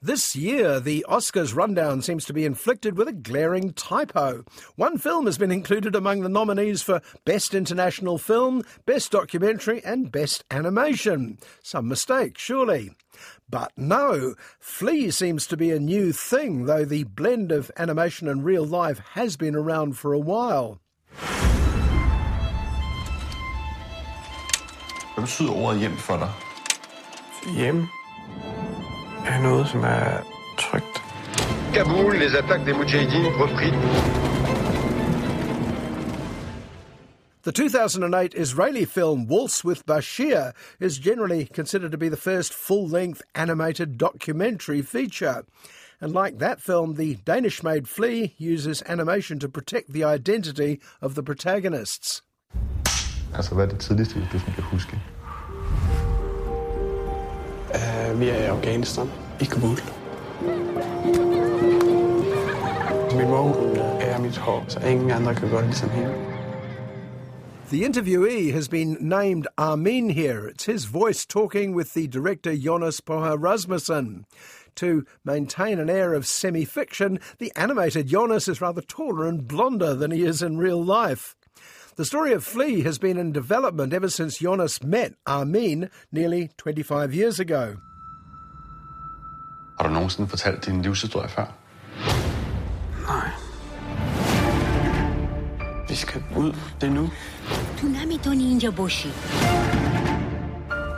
This year, the Oscars rundown seems to be inflicted with a glaring typo. One film has been included among the nominees for Best International Film, Best Documentary, and Best Animation. Some mistake, surely. But no, Flee seems to be a new thing, though the blend of animation and real life has been around for a while. Hvad betyder ordet hjem for dig? Hjem er noget, som er trygt. Kaboul, les attaques des Moudjahidines repris. The 2008 Israeli film Waltz with Bashir is generally considered to be the first full length animated documentary feature. And like that film, the Danish made Flee uses animation to protect the identity of the protagonists. Altså, hvad er det tidligste, du sådan kan huske? Uh, vi er i Afghanistan, i Kabul. Min mor hun er mit hår, så ingen andre kan gøre det ligesom hende. The interviewee has been named Amin here. It's his voice talking with the director Jonas Poher Rasmussen. To maintain an air of semi fiction, the animated Jonas is rather taller and blonder than he is in real life. The story of Flee has been in development ever since Jonas met Amin nearly 25 years ago. Har du nogensinde fortalt din livshistorie før? Nej. Vi skal ud. Det er nu. Tunami Toninja Boshi.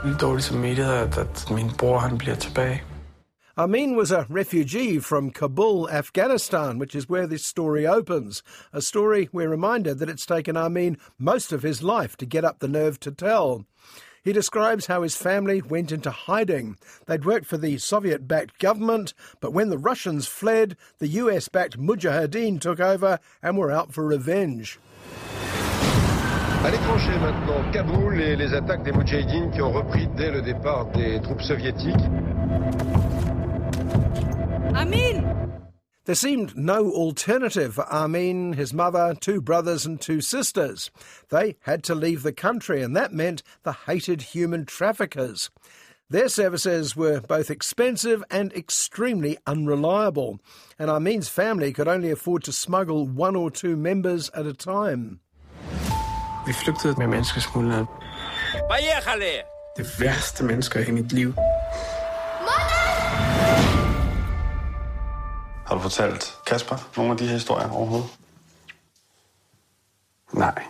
Lidt dårlig samvittighed, at, at min bror han bliver tilbage. Amin was a refugee from Kabul, Afghanistan, which is where this story opens. A story we're reminded that it's taken Amin most of his life to get up the nerve to tell. He describes how his family went into hiding. They'd worked for the Soviet backed government, but when the Russians fled, the US backed Mujahideen took over and were out for revenge. À l'étranger maintenant, Kaboul et les attaques des Moudjahidines qui ont repris dès le départ des troupes soviétiques. Amin! There seemed no alternative for Amin, his mother, two brothers, and two sisters. They had to leave the country, and that meant the hated human traffickers. Their services were both expensive and extremely unreliable, and Amin's family could only afford to smuggle one or two members at a time. Vi flygtede med menneskesmuglere. Bare jægerle! Værste mennesker i mit liv. Har du fortalt Kasper nogle af de her historier overhovedet? Nej.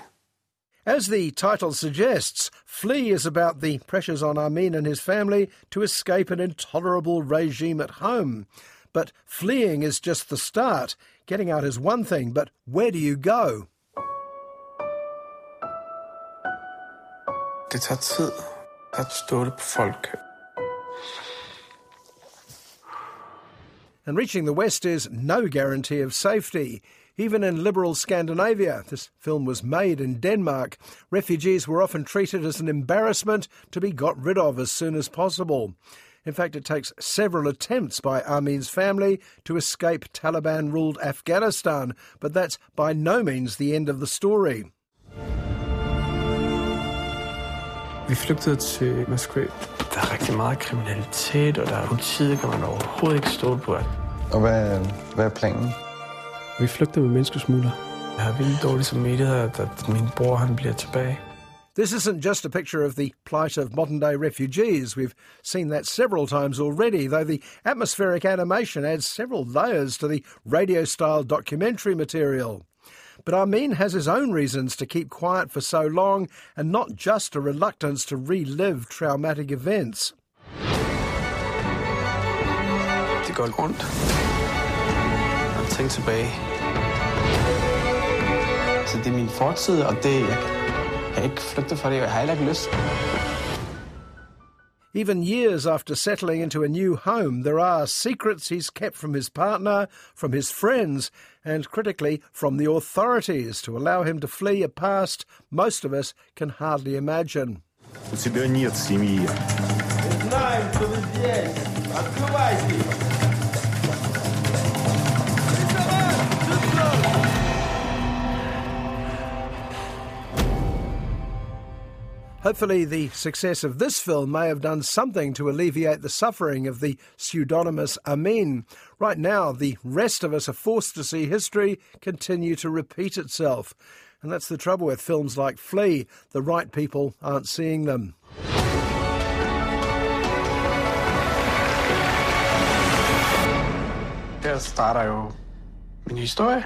As the title suggests, Flee is about the pressures on Amin and his family to escape an intolerable regime at home. But fleeing is just the start. Getting out is one thing, but where do you go? Det tager tid at stole på folk. And reaching the West is no guarantee of safety. Even in liberal Scandinavia, this film was made in Denmark, refugees were often treated as an embarrassment to be got rid of as soon as possible. In fact, it takes several attempts by Amin's family to escape Taliban ruled Afghanistan, but that's by no means the end of the story. Vi flygtede til Moskva. Der er rigtig meget kriminalitet, og der er politiet, kan man overhovedet ikke stole på. Og hvad, hvad er planen? Vi flygtede med menneskesmugler. Jeg har vildt dårlig samvittighed, at min bror han bliver tilbage. This isn't just a picture of the plight of modern day refugees. We've seen that several times already, though the atmospheric animation adds several layers to the radio style documentary material. But Amin has his own reasons to keep quiet for so long, and not just a reluctance to relive traumatic events. Det går rundt. Og tænk tilbage. Så det er min fortid, og det jeg kan jeg ikke flygte fra det, og jeg har heller ikke lyst. Even years after settling into a new home, there are secrets he's kept from his partner, from his friends, and critically, from the authorities to allow him to flee a past most of us can hardly imagine. У тебя нет семьи. Знаем, что вы здесь. Открывайте. Hopefully, the success of this film may have done something to alleviate the suffering of the pseudonymous Amin. Right now, the rest of us are forced to see history continue to repeat itself. And that's the trouble with films like Flee. The right people aren't seeing them. Starter jo min historie.